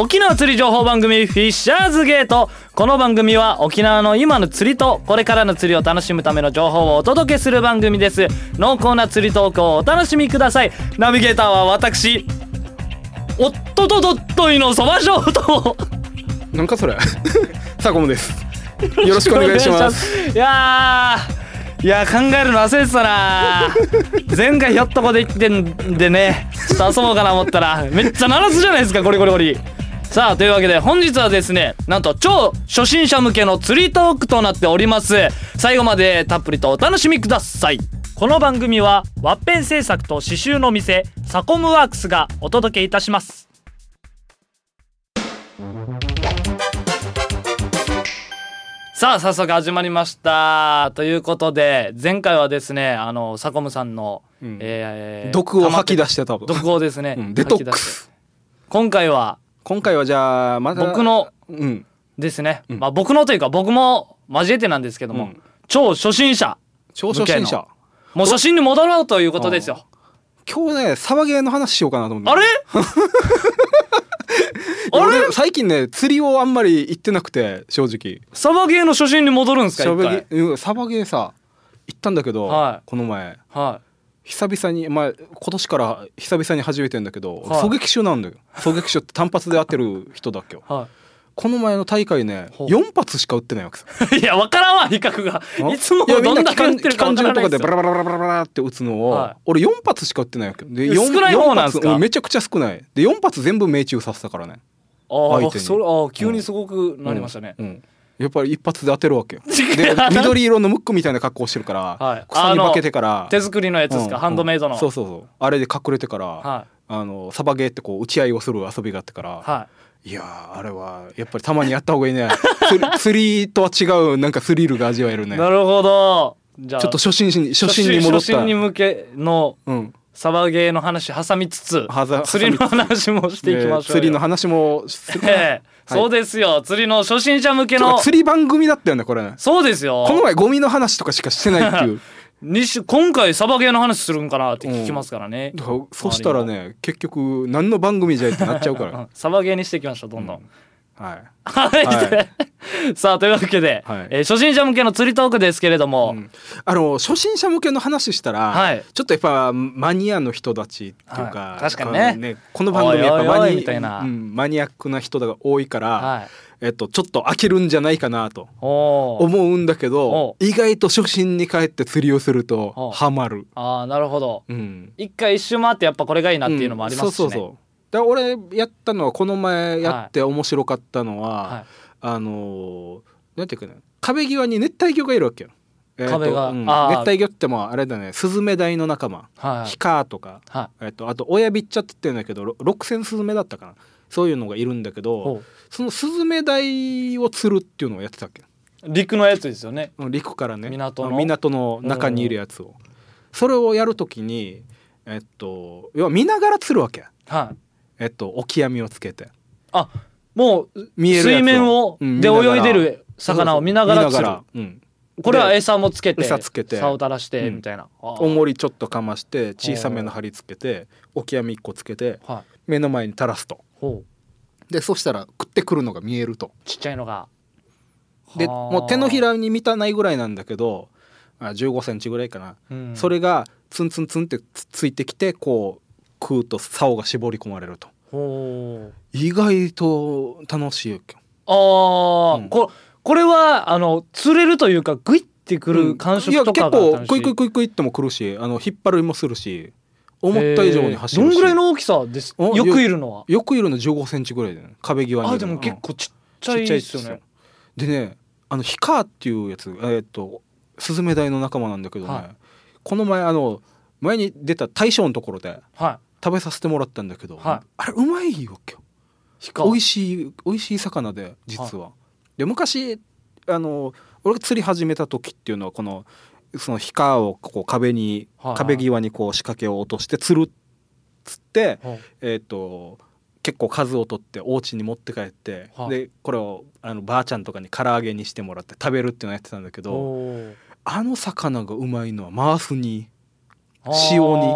沖縄釣り情報番組フィッシャーズゲートこの番組は沖縄の今の釣りとこれからの釣りを楽しむための情報をお届けする番組です。濃厚な釣りトークをお楽しみください。ナビゲーターは私おっとととっといのそば賞となんかそれ。さあこもです。よろしくお願いします。いやーいや考えるの忘れてたな前回ひょっとこで言ってんでねちょっと遊ぼうかな思ったらめっちゃ鳴らすじゃないですかゴリゴリゴリさあというわけで本日はですねなんと超初心者向けの釣りトークとなっております。最後までたっぷりとお楽しみください。この番組はワッペン製作と刺繍の店サコムワークスがお届けいたします。さあ早速始まりました。ということで前回はですねあのサコムさんの、うん。えー毒を吐き出して多分毒をですね、うん。デトックス。今回は今回はじゃあまた僕のうん。ですね、うん。まあ僕のというか僕も交えてなんですけども、うん。超初心者。超初心向者もう初心に戻ろうということですよ。今日ねサバゲーの話しようかなと思って。あれ？あれ？俺最近ね釣りをあんまり行ってなくて正直。サバゲーの初心に戻るんですかサバ一回ゲーうんサバゲーさ行ったんだけど、はい。この前。は久々にまあ今年から久々に始めてんだけど、はい。狙撃手なんだよ。狙撃手って単発で当てる人だっけよ。い。はこの前の大会ねほう。4発しか撃ってないわけさいいや分からんわ比較が。いつもどんんな機関だけ打ってる機関か銃とかでバラバラバラバラバラって撃つのを、はい。俺4発しか撃ってないわけよ。でえ少ない方なんすか？四発うめちゃくちゃ少ない。で4発全部命中させたからね。ああ相手に。それああ急にすごくなりましたね、うんうんやっぱり一発で当てるわけよ。で緑色のムックみたいな格好してるから、はい。草に化けてから。手作りのやつですか、うん。ハンドメイドの、そうそうそう。あれで隠れてから、はあのサバゲーってこう打ち合いをする遊びがあってから、いはい。やーあれはやっぱりたまにやった方がいいね。釣り釣りとは違うなんかスリルが味わえるね。なるほど。じゃあちょっと初心に初心に戻った。初心に向けのうんサバゲーの話挟みつつ釣りの話もしていきましょう釣りの話もええそうですよ。釣りの初心者向けの釣り番組だったよねこれ。ねそうですよ。この前ゴミの話とかしかしてないっていう。今回サバゲーの話するんかなって聞きますからね、だからそしたらね結局何の番組じゃいってなっちゃうかうんら。サバゲーにしていきましょうどん。どん、はい。はい、は さあというわけで、はい。えー初心者向けの釣りトークですけれども、うん。あの初心者向けの話したら、はい。ちょっとやっぱマニアの人たちっていうか、はい。確かにね。ここの番組やっぱマニうんマニアックな人が多いから、はい。えっと、ちょっと飽きるんじゃないかなと思うんだけどお意外と初心に帰って釣りをするおとハマる。ああなるほど。うん。一回一周回ってやっぱこれがいいなっていうのもありますしね、うんそうそうそうだ俺やったのはこの前やって面白かったのは、はい。あのーなんていうかね壁際に熱帯魚がいるわけよ。えーと壁が。うん。熱帯魚ってもうあれだねスズメダイの仲間、はいヒカーとか、はえっとあと親ビッチャって言ってるんだけどろ六千スズメだったかな。そういうのがいるんだけどほそのスズメダイを釣るっていうのをやってたっけ？う陸のやつですよね。うん陸からね。港の。あ港の中にいるやつを。それをやるときにえっと要は見ながら釣るわけ。はいえっとオキ網をつけて。あもう見える水面を、で泳いでる魚を見ながら釣る。うん。これは餌もつけて餌つけて。竿垂らしてうん。みたいな、あー。重りちょっとかまして小さめの針つけてオキ網1個つけてはい。目の前に垂らすと。でそしたら食ってくるのが見えると。ちっちゃいのが。ではあ。もう手のひらに満たないぐらいなんだけどあ1 5ンチぐらいかな、うん。それがツンツンツンってつついてきてこう食うと竿が絞り込まれると。意外と楽しいよああ、うん。ここれはあの釣れるというかグイってくる感触とかがいや結構クイクイクイクイっても来るしあの引っ張るもするし思った以上に走るどんぐらいの大きさです？およくいるのは？よくいるの1 5ンチぐらいで、ね、壁際に。あでも結構ちっちゃいですよね。でねあのヒカーっていうやつえーっとスズメダイの仲間なんだけどね、はい。この前あの前に出た大将のところではい食べさせてもらったんだけど、はい。あれうまいよ。しか美味しい美味しい魚で実は。で昔あの俺が釣り始めた時っていうのはこのそのヒカーをこう壁に、はいはい。壁際にこう仕掛けを落として釣るっつって、ほうえー、と結構数を取ってお家に持って帰って、はあでこれをあのばあちゃんとかに唐揚げにしてもらって食べるっていうのをやってたんだけどあの魚がうまいのはマースに塩に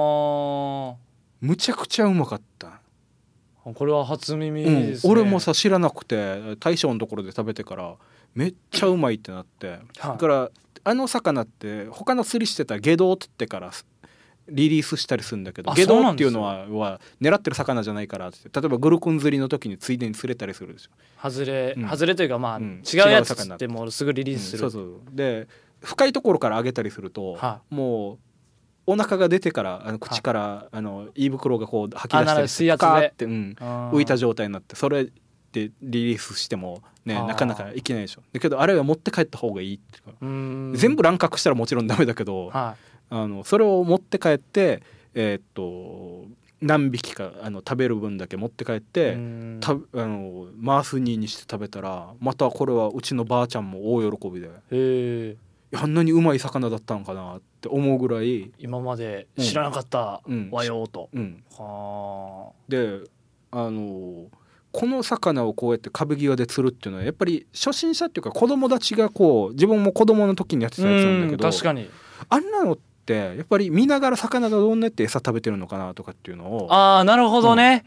むちゃくちゃうまかった。これは初耳うんです、ね。俺もさ知らなくて大将のところで食べてからめっちゃうまいってなって、はい。だからあの魚って他の釣りしてたら下道ってってからリリースしたりするんだけどあ下道っていそうのはは狙ってる魚じゃないからって例えばグルクン釣りの時についでに釣れたりするでしょ。外れ、うん。外れというかまあ、うん。違うやつって。もうすぐリリースする、うんそうそう。で深いところから上げたりすると、はもうお腹が出てからあの口から、あの胃袋がこう吐き出したりカ水圧で。ーって、うん、浮いた状態になってそれでリリースしてもねなかなかいけないでしょ。だけどあれは持って帰った方がいいっていう。か全部乱獲したらもちろんダメだけど、はあのそれを持って帰ってえーっと何匹かあの食べる分だけ持って帰っい、て、たあのマースニーにして食べたらまたこれはうちのばあちゃんも大喜びであんなにうまい魚だったのかなって思うぐらい、今まで知らなかったうん和洋と、うん、はであのこの魚をこうやって壁際で釣るっていうのはやっぱり初心者っていうか子供たちがこう自分も子供の時にやってあたやつなんだうんけど確かに。あんなのってやっぱり見ながら魚がどんなって餌食べてるのかなとかっていうのを。ああなるほどね、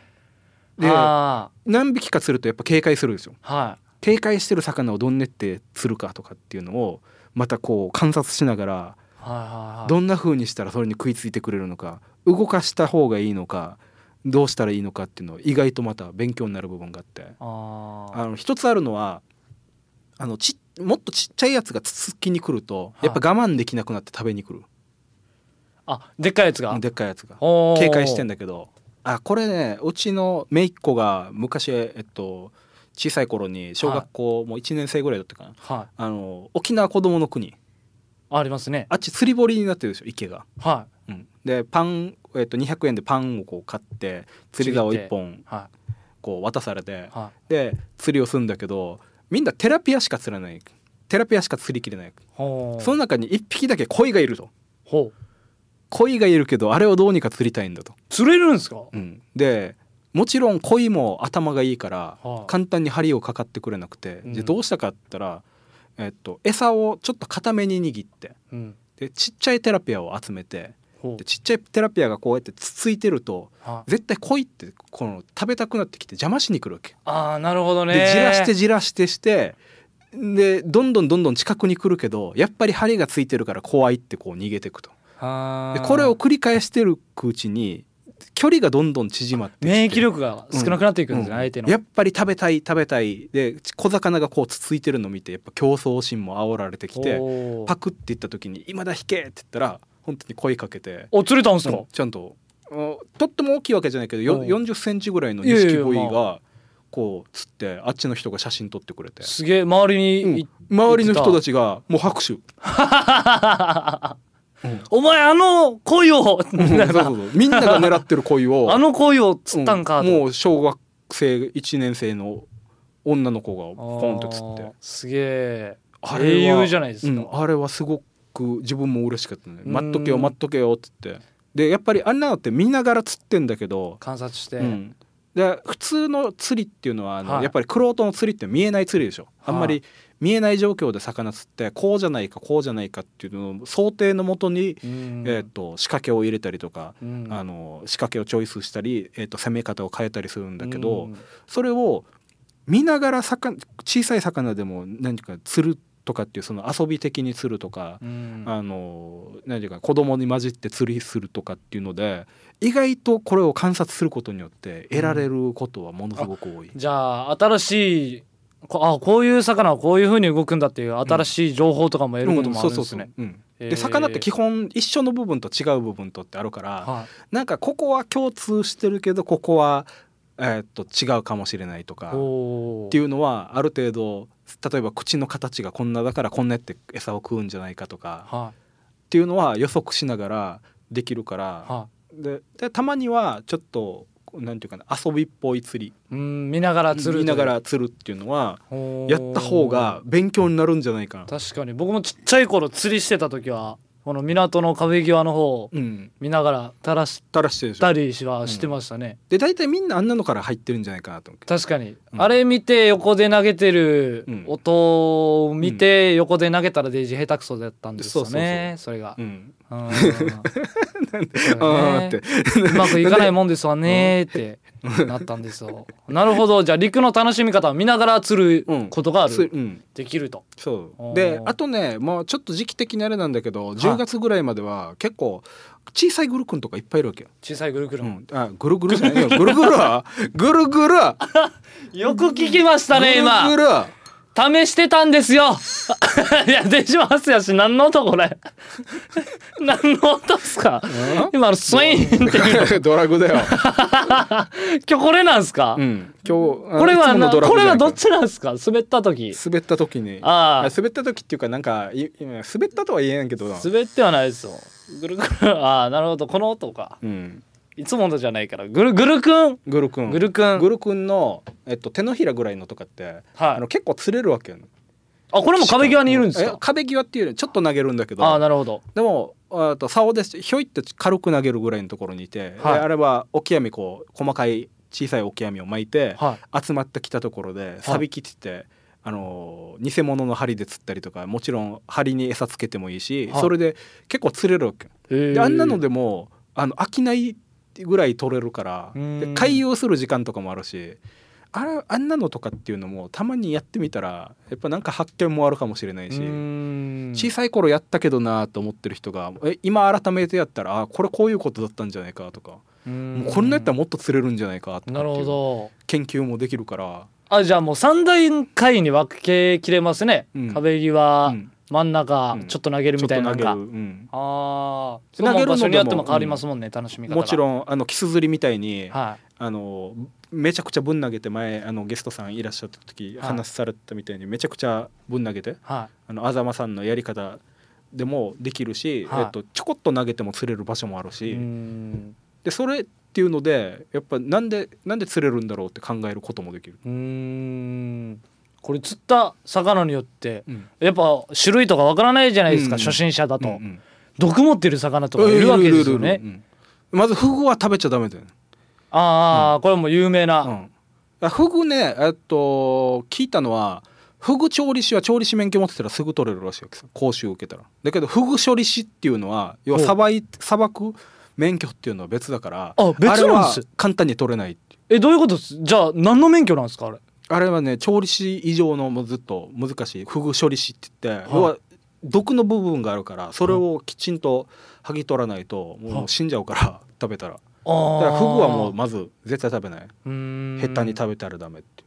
であ。何匹か釣るとやっぱ警戒するんですよ。あは警戒してる魚をどんねって釣るかとかっていうのをまたこう観察しながらどんな風にしたらそれに食いついてくれるのか動かした方がいいのかどうしたらいいのかっていうのを意外とまた勉強になる部分があって。あの一つあるのはあのちもっとちっちゃいやつがつつきに来るとはい。やっぱ我慢できなくなって食べに来る、あでっかいやつが？でっかいやつが。警戒してんだけど。あこれねうちの姪っ子が昔えっと小さい頃に小学校もう1年生ぐらいだったかな、はい。あの沖縄子供の国。ありますね。あっち釣り堀になってるでしょ池が、はうん、でパン、えっと、200円でパンをこう買って釣り竿1本こう渡されてい。はで釣りをするんだけどみんなテラピアしか釣らない。テラピアしか釣りきれない。その中に1匹だけ鯉がいると。ほう。鯉がいるけどあれをどうにか釣りたいんだと、釣れるんですか、うん、でもちろん鯉も頭がいいからはあ。簡単に針をかかってくれなくて、うん。でどうしたかって言ったら、えっと、餌をちょっと固めに握って。うん。でちっちゃいテラピアを集めて。でちっちゃいテラピアがこうやってつついてるとはい絶対鯉ってこの食べたくなってきて邪魔しに来るわけ。ああなるほどね。でじらしてじらしてしてでどんどんどんどん近くに来るけどやっぱり針がついてるから怖いってこう逃げていくと。でこれを繰り返してるうちに距離がどんどん縮まって免疫力が少なくなっていくんですね、うん。相手の。やっぱり食べたい食べたい。で小魚がこうつついてるのを見てやっぱ競争心も煽られてきてパクっていった時に「今だ引け!」って言ったら本当に声かけて、お釣れたんすか、うん。ちゃんと。あとっても大きいわけじゃないけどようん4 0ンチぐらいの錦鯉まがこう釣ってあっちの人が写真撮ってくれて。すげえ。周りにい、周りの人たちがもう拍手 お前あの鯉をそうそうそう。みんなが狙ってる鯉をあの鯉を釣ったんかもう小学生1年生の女の子がポンと釣って。すげえ。あれは英雄じゃないですか、うんあれはすごく自分も嬉しかったねうん。待っとけよ待っとけよって言って。でやっぱりあんなのって見ながら釣ってんだけど、観察して、うんで普通の釣りっていうのはあの、はい。やっぱりクロートの釣りって見えない釣りでしょ。あんまり見えない状況で魚釣ってこうじゃないかこうじゃないかっていうのを想定のもとに、うん。えー、と仕掛けを入れたりとか、うん。あの仕掛けをチョイスしたり、えー、と攻め方を変えたりするんだけど、うん。それを見ながら魚小さい魚でも何ていうか釣るとかっていうその遊び的に釣るとか、うん。あの何ていうか子供に混じって釣りするとかっていうので意外とこれを観察することによって得られることはものすごく多い。じゃあ新しいこあこういう魚はこういう風に動くんだっていう新しい情報とかも得ることもあるんですね。で魚って基本一緒の部分と違う部分とってあるから、はい。なんかここは共通してるけどここは、えーっと違うかもしれないとかおっていううのはある程度例えば口の形がこんなだからこんなやって餌を食うんじゃないかとかはっていうのは予測しながらできるからい。はででたまにはちょっとなんていうかな遊びっぽい釣り。いうん見ながら釣る見ながら釣るっていうのはやった方が勉強になるんじゃないかな。確かに。僕もちっちゃい頃釣りしてた時はこの港の壁際の方をうん、見ながら垂らし垂らしてるでしょ。たりしはしてましたね、で大体みんなあんなのから入ってるんじゃないかなと思う確かに、うん。あれ見て横で投げてるうん。音を見て横で投げたらデイジー下手くそだったんですよねそれが、うん、う んあーって。うまくいかないもんですわねーってなったんですよ。なるほど。じゃあ陸の楽しみ方を見ながら釣るうんことがある、すうん。できると。そう。であとねもうちょっと時期的にあれなんだけどい。10月ぐらいまでは結構小さいグルクンとかいっぱいいるわけよ、小さいぐるぐる、うん、あぐるぐるじゃないよ。ぐるぐるは。ぐるぐる よく聞きましたね今。ぐるぐる試してたんですよ。いや出しますやし何の音これ？何の音っすか？今のスイーンっていう ドラグだよ、今日これなんすか、うん、今日これはこれはどっちなんすか？滑った時。滑った時に。ああ。滑った時っていうかなんか滑ったとは言えないけどな。滑ってはないですよ。ぐるぐる。ああなるほど。この音か。うんいつものじゃないから。ぐるぐるくん？グルくん。ぐるくん。グルくんの、えっと、手のひらぐらいのとかって、あはい。の結構釣れるわけよ。あこれも壁際にいるんですえか壁際っていうよりちょっと投げるんだけど。ああなるほど。でもあと竿でひょいって軽く投げるぐらいのところにいて、はい。であれはオキアミこう細かい小さいオキアミを巻いて、はい。集まってきたところでサビキって言って、あのー偽物の針で釣ったりとかもちろん針に餌つけてもいいし、はい。それで結構釣れるわけであんなのでもあの飽きないぐらい取れるから回遊する時間とかもあるしあれあんなのとかっていうのもたまにやってみたらやっぱなんか発見もあるかもしれないうし。ん。小さい頃やったけどなと思ってる人がえ今改めてやったらあこれこういうことだったんじゃないかとかうん。もうこんなやったらもっと釣れるんじゃないかとか研究もできるから、あじゃあもう三大回に分けきれますね、うん。壁際、うん真ん中、うん。ちょっと投げるみたいな。のがちょっと投げる、うん。ああ投げるの所によっても変わりますもんね、楽しみ方が。もちろんあのキス釣りみたいに、はあのめちゃくちゃぶん投げて前あのゲストさんいらっしゃった時、はい。話されたみたいにめちゃくちゃぶん投げてい。はあのあざまさんのやり方でもできるし、はい。えっと、ちょこっと投げても釣れる場所もあるいし、うん。でそれっていうのでやっぱなんでなんで釣れるんだろうって考えることもできる。うーんこれ釣った魚によってうん。やっぱ種類とかわからないじゃないですか、うん。初心者だと、うんうん。毒持ってる魚とかいるわけですよね、まずフグは食べちゃダメだよね。ああ、これも有名な、うん。あフグねえっと聞いたのはフグ調理師は調理師免許持ってたらすぐ取れるらしいわけさ。講習受けたら。だけどフグ処理師っていうのは要はさばいさばく免許っていうのは別だからあ別なんです。簡単に取れないえどういうことです？じゃあ何の免許なんですかあれ？あれはね調理師以上のもうずっと難しい。フグ処理師って言って、はい。要は毒の部分があるからそれをきちんと剥ぎ取らないともう死んじゃうから 食べたら。だあからフグはもうまず絶対食べない。うん。下手に食べたらダメって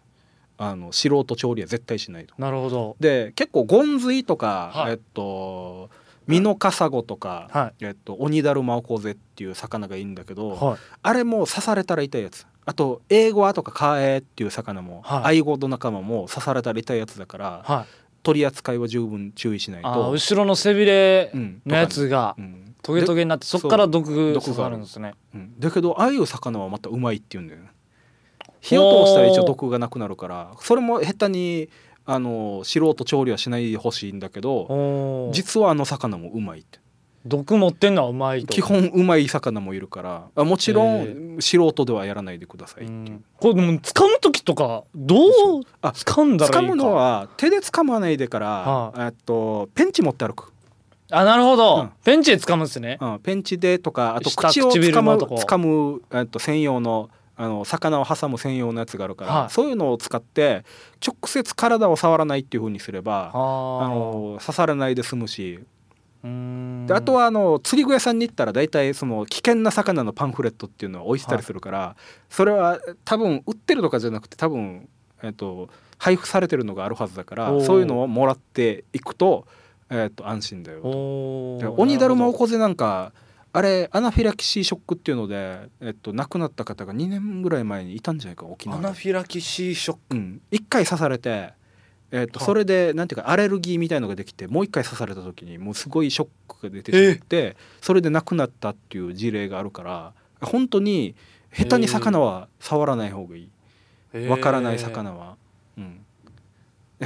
あの素人調理は絶対しないと。なるほど。で結構ゴンズイとか、はい。えっとミノカサゴとか、はえっと、オニダルマオコゼっていう魚がいいんだけど、はい。あれも刺されたら痛いやつあとエイゴアとかカエっていう魚も、はい。アイゴの仲間も刺されたら痛いやつだからはい。取り扱いは十分注意しないと、後ろの背びれうんのやつがうん。トゲトゲになってそっから毒そう刺さるんですね。うんだけどああいう魚はまたうまいって言うんだよね。火を通したら一応毒がなくなるからそれも下手にあの素人調理はしないでほしいんだけど実はあの魚もうまいって毒持ってんのはうまいと基本うまい魚もいるから。あもちろへん素人ではやらないでください、う。ん。これでも掴む時とかどうあ掴んだらいいか？掴むのは手で掴まないでから、はえっとペンチ持って歩く、あなるほど、うん。ペンチで掴むんですね。うん、ペンチでとかあと下口を唇掴むのとこ。掴む、えっと、専用のあの魚を挟む専用のやつがあるから、はい。そういうのを使って直接体を触らないっていう風にすればあ。あの刺されないで済むしーであとはあの釣り具屋さんに行ったら大体その危険な魚のパンフレットっていうのを置いてたりするから、それは多分売ってるとかじゃなくて多分、えっと、配布されてるのがあるはずだからおー。そういうのをもらっていくと,、えっと安心だよ。おー。でオニダルマオなんかあれアナフィラキシーショックっていうので、えっと、亡くなった方が2年ぐらい前にいたんじゃないか沖縄で。ナフィラキシーショック。うん、1回刺されて、えっとはいそれでなんていうかアレルギーみたいのができてもう1回刺された時にもうすごいショックが出てしまってそれで亡くなったっていう事例があるから本当に下手に魚は触らない方がいい。わからない魚は。うん。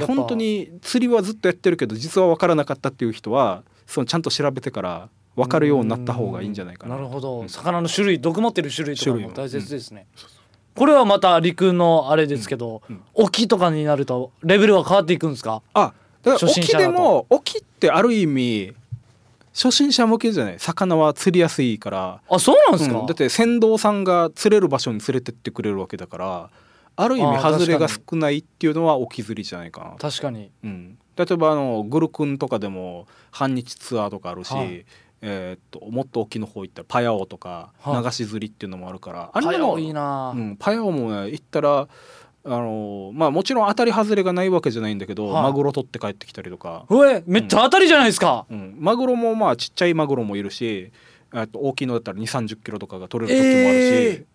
本当に釣りはずっとやってるけど実は分からなかったっていう人はそのちゃんと調べてから分かるようになった方がいいんじゃないかな。なるほど、うん。魚の種類毒持ってる種類とかもも。大切ですね、これはまた陸のあれですけど、うんうん。沖とかになるとレベルは変わっていくんですか？あだから沖でも沖ってある意味初心者向けじゃない？魚は釣りやすいから。あそうなんですか、うんだって船頭さんが釣れる場所に連れてってくれるわけだからある意味外れが確少ないっていうのは沖釣りじゃないかな、確かに。うん、例えばあのグルクンとかでも半日ツアーとかあるし、はいえーっともっと沖の方行ったらパヤオとかはい流し釣りっていうのもあるから、あれ早もいいな、うん、パヤオもね行ったらあのまあもちろん当たり外れがないわけじゃないんだけど、はいマグロ取って帰ってきたりとか、うえめっちゃ当たりじゃないですか、うん、マグロもまあちっちゃいマグロもいるしえっと大きいのだったら2 3 0キロとかが取れる時もあるし、え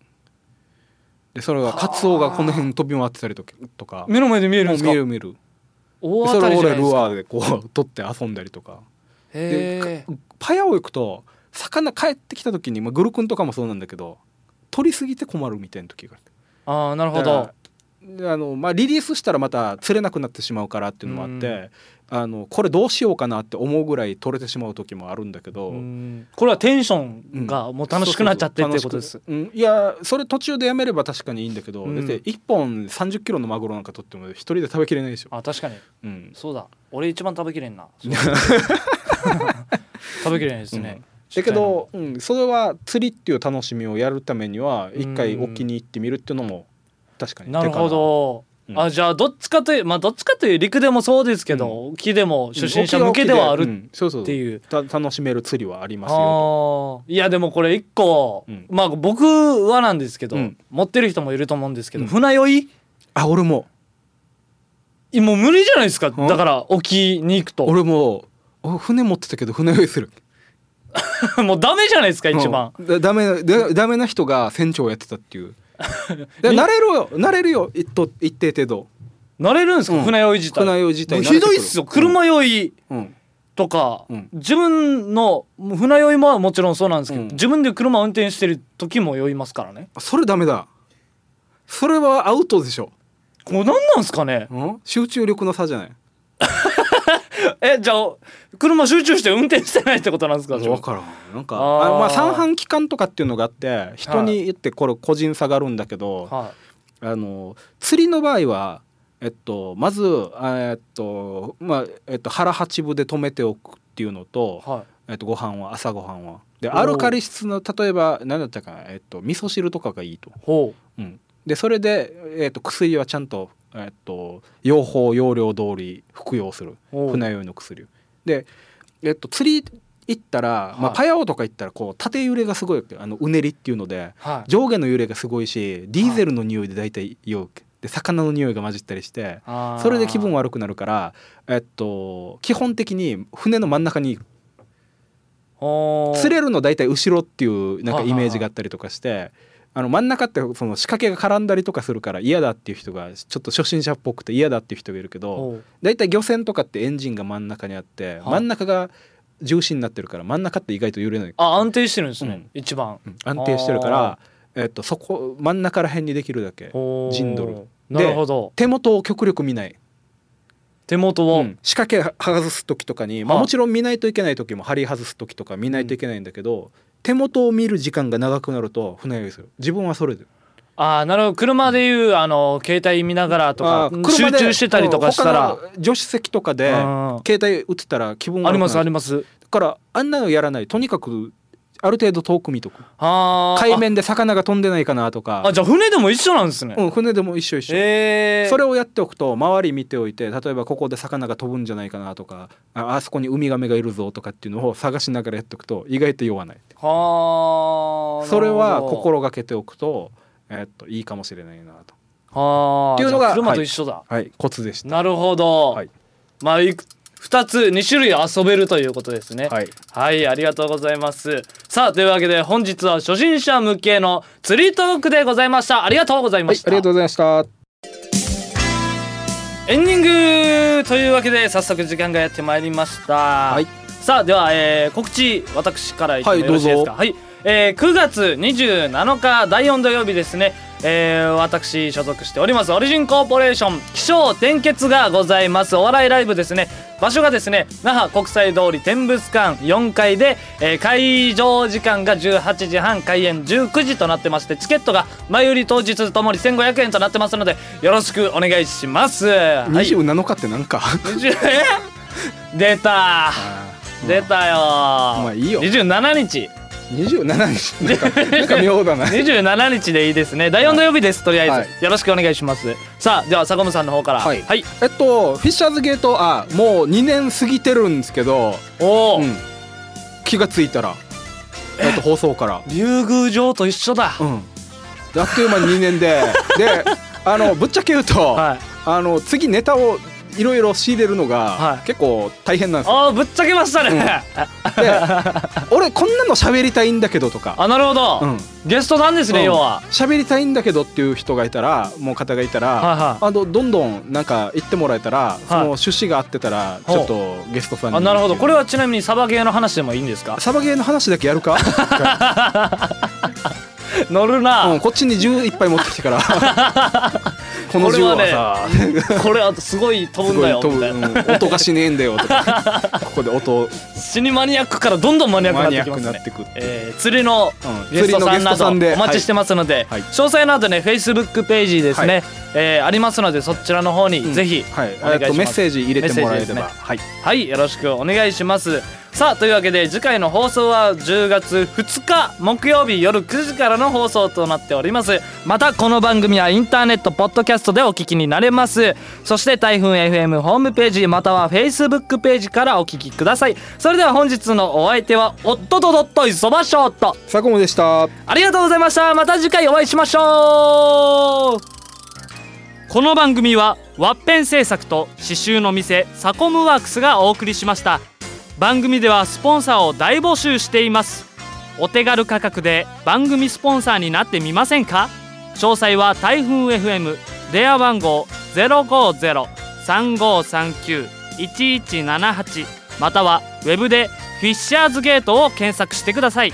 でそれがカツオがこの辺飛び回ってたりとか目の前で見えるんですか？見る見る。大当たそれを俺りじゃないですか。ルアーでこう取って遊んだりとかへえパヤオ行くと魚帰ってきた時に、まあ、グルクンとかもそうなんだけど取りすぎて困るみたいな時がある。ああなるほど。であの、まあ、リリースしたらまた釣れなくなってしまうからっていうのもあって、うん。あのこれどうしようかなって思うぐらい取れてしまう時もあるんだけど、うん。これはテンションがもう楽しくなっちゃってっていうことです。そうん、いやそれ途中でやめれば確かにいいんだけど、うん。だって1本3 0キロのマグロなんか取っても一人で食べきれないでしょ、あ確かに。うん、そうだ。俺一番食べきれんな 食べきれないですね、だけど、うん、それは釣りっていう楽しみをやるためには一回うん。沖に行ってみるっていうのも確かになるほど、うん。あじゃあどっちかというまあどっちかという陸でもそうですけど、沖でも初心者向けではあるっていう。た楽しめる釣りはありますよ。いやでもこれ一個、うん。まあ僕はなんですけど、うん。持ってる人もいると思うんですけど、うん。船酔い？あ俺も。いもう無理じゃないですか。ん。だから沖に行くと。俺もお船持ってたけど船酔いする。もうダメじゃないですか一番、うんだダメなだダメな人が船長をやってたっていう。で慣れるよ。慣れるよ一と一定程度。慣れるんですか、うん。船酔い自体。船酔い自体ひどいっすよ車酔いうん。とか、うん。自分の船酔いももちろんそうなんですけど、うん。自分で車運転してる時も酔いますからね。それダメだ。それはアウトでしょ、これ何なんですかね。うん、集中力の差じゃない えじゃあ車集中して運転してないってことなんですか？分からん。なんかあまあ三半規管とかっていうのがあって人に言ってこれ個人差があるんだけど、はあの釣りの場合はえっとまずえっとまあえっと腹八分で止めておくっていうのとい、はえっとご飯は朝ご飯は。でアルカリ質の例えば何だったかなえっと味噌汁とかがいいと、い、ほうん、でそれでえっと薬はちゃんとえっと用法用量通り服用する。船酔いの薬。をでえっと釣り行ったら、まあ、はいパヤオとか行ったらこう縦揺れがすごいあのうねりっていうのではい。上下の揺れがすごいしディーゼルの匂いで大体酔う。で魚の匂いが混じったりしてそれで気分悪くなるからえっと基本的に船の真ん中に釣れるの大体後ろっていうなんかはい。イメージがあったりとかしてあの真ん中ってその仕掛けが絡んだりとかするから嫌だっていう人がちょっと初心者っぽくて嫌だっていう人がいるけど大体漁船とかってエンジンが真ん中にあって真ん中が重心になってるから真ん中って意外と揺れない、あ安定してるんですね、うん。一番。うん。安定してるから、えっと、そこ真ん中ら辺にできるだけ陣取るなるほど。手元を極力見ない、手元を、うん。仕掛け外す時とかに、まあ。もちろん見ないといけない時も針外す時とか見ないといけないんだけど、手元を見る時間が長くなると船酔いする自分はそれで。ああなるほど。車でいうあの携帯見ながらとか集中してたりとかしたら。助手席とかでうん。携帯打ってたら気分悪くなるありますあります。だからあんなのやらないとにかくある程度遠く見とく。海面で魚が飛んでないかなとか。ああじゃあ船でも一緒なんですね、うん、船でも一緒一緒、えー、それをやっておくと周り見ておいて例えばここで魚が飛ぶんじゃないかなとかああそこにウミガメがいるぞとかっていうのを探しながらやっておくと意外と酔わないはあそれは心がけておくと,、えっといいかもしれないなと。はあっていうのが車と一緒だ、はい。コツでした。なるほど、はい。まあいく2つ2種類遊べるということですね。はい。はい、ありがとうございます。さあ、というわけで本日は初心者向けの釣りトークでございました。ありがとうございました。はいありがとうございました。エンディングというわけで早速時間がやってまいりました。はいさあ、では、えー告知私から言ってもはいよろしいですか？はい、えー9月27日第4土曜日ですね。えー私所属しておりますオリジンコーポレーション気象転結がございます。お笑いライブですね。場所がですね那覇国際通り天物館4階で、えー会場時間が18時半開演19時となってましてチケットが前売り当日ともに1500円となってますのでよろしくお願いします、はい、27日ってなんか。20え？出た。あ出たよ。まあいいよ。27日。27日。なんかなんか妙だな。27日でいいですね。第4土曜日ですとりあえず、はい。よろしくお願いします。さあでは坂本さんの方から。はい。はい、えっとフィッシャーズゲートあもう2年過ぎてるんですけど、おお、うん、気がついたら。えっと放送から。竜宮城と一緒だ、うん。であっという間に2年で。であのぶっちゃけ言うと、はい。あの次ネタをいろいろ仕入れるのが、はい。結構大変なんですよ。ああぶっちゃけましたね、で俺こんなの喋りたいんだけどとか。あなるほど、うん。ゲストなんですね、うん。要は。喋りたいんだけどっていう人がいたらもう方がいたら、はいはい。あのどんどんなんか言ってもらえたら、その趣旨が合ってたらちょっとゲストさんに。あなるほど。これはちなみにサバゲーの話でもいいんですか？サバゲーの話だけやるか、乗るな、うん、こっちに銃いっぱい持ってきてから この銃はさこれはすごい飛ぶすごい飛ぶ、んだよみたいうんな、音がしねえんだよとか。ここで音。死にマニアックからどんどんマニアックになってきますね。えー釣りのうんゲストさんなどおで待ちしてますので、はい。詳細などね Facebook ページですね、はい。えーありますのでそちらの方にぜひ、はい、お願いします。えっとメッセージ入れてもらえれば、メッセーはい。はいよろしくお願いします。さあというわけで次回の放送は10月2日木曜日夜9時からの放送となっております。またこの番組はインターネットポッドキャストでお聞きになれます。そして台風 FM ホームページまたは Facebook ページからお聞きください。それでは本日のお相手はおっとととっといそばショート佐久間でした。ありがとうございました。また次回お会いしましょう。この番組はワッペン製作と刺繍の店サコムワークスがお送りしました。番組ではスポンサーを大募集しています。お手軽価格で番組スポンサーになってみませんか？詳細は台風 FM 電話番号050-3539-1178またはウェブでフィッシャーズゲートを検索してください。